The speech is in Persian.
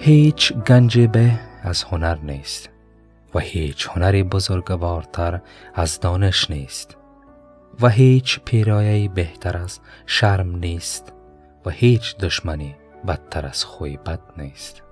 هیچ گنج به از هنر نیست و هیچ هنری بزرگوارتر از دانش نیست و هیچ پیرایه بهتر از شرم نیست و هیچ دشمنی بدتر از خوی بد نیست.